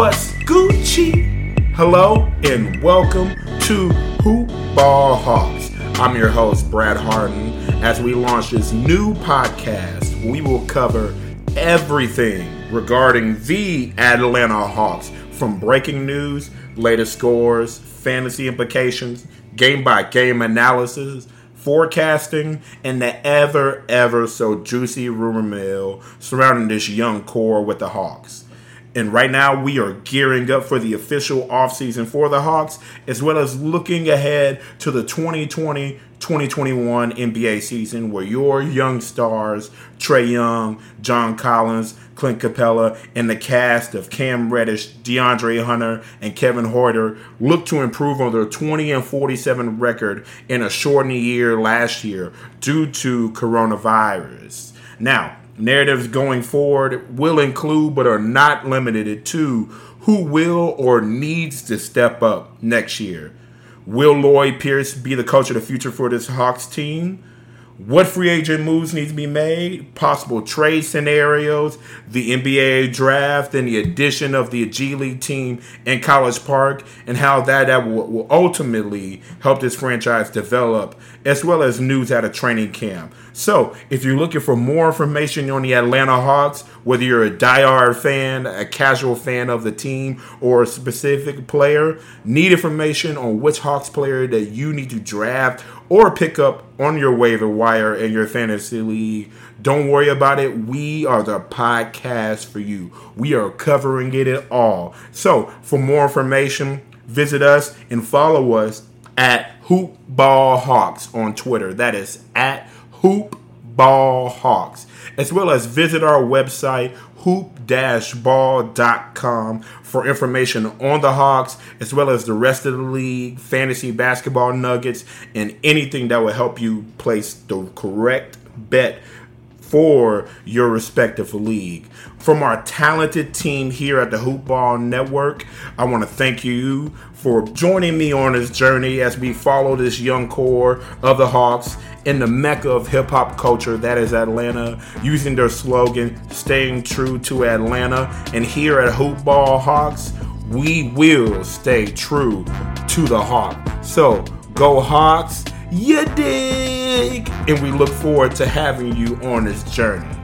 What's Gucci? Hello and welcome to Hoop Ball Hawks. I'm your host, Brad Hardin. As we launch this new podcast, we will cover everything regarding the Atlanta Hawks from breaking news, latest scores, fantasy implications, game by game analysis, forecasting, and the ever, ever so juicy rumor mill surrounding this young core with the Hawks. And right now, we are gearing up for the official offseason for the Hawks, as well as looking ahead to the 2020 2021 NBA season, where your young stars, Trae Young, John Collins, Clint Capela, and the cast of Cam Reddish, DeAndre Hunter, and Kevin Huerter look to improve on their 20 and 47 record in a shortened year last year due to coronavirus. Now, Narratives going forward will include, but are not limited to, who will or needs to step up next year. Will Lloyd Pierce be the coach of the future for this Hawks team? What free agent moves need to be made? Possible trade scenarios, the NBA draft, and the addition of the G League team in College Park, and how that, that will, will ultimately help this franchise develop, as well as news out of training camp. So, if you're looking for more information on the Atlanta Hawks, whether you're a diehard fan, a casual fan of the team, or a specific player, need information on which Hawks player that you need to draft or pick up on your waiver wire in your fantasy league, don't worry about it. We are the podcast for you. We are covering it all. So, for more information, visit us and follow us at Hoop Ball Hawks on Twitter. That is at Hoop Ball Hawks, as well as visit our website hoop-ball.com for information on the Hawks, as well as the rest of the league, fantasy basketball nuggets, and anything that will help you place the correct bet for your respective league. From our talented team here at the Hoop Ball Network, I want to thank you for joining me on this journey as we follow this young core of the Hawks in the mecca of hip hop culture that is Atlanta, using their slogan, staying true to Atlanta. And here at Hoop Ball Hawks, we will stay true to the Hawk. So go Hawks, you dig? And we look forward to having you on this journey.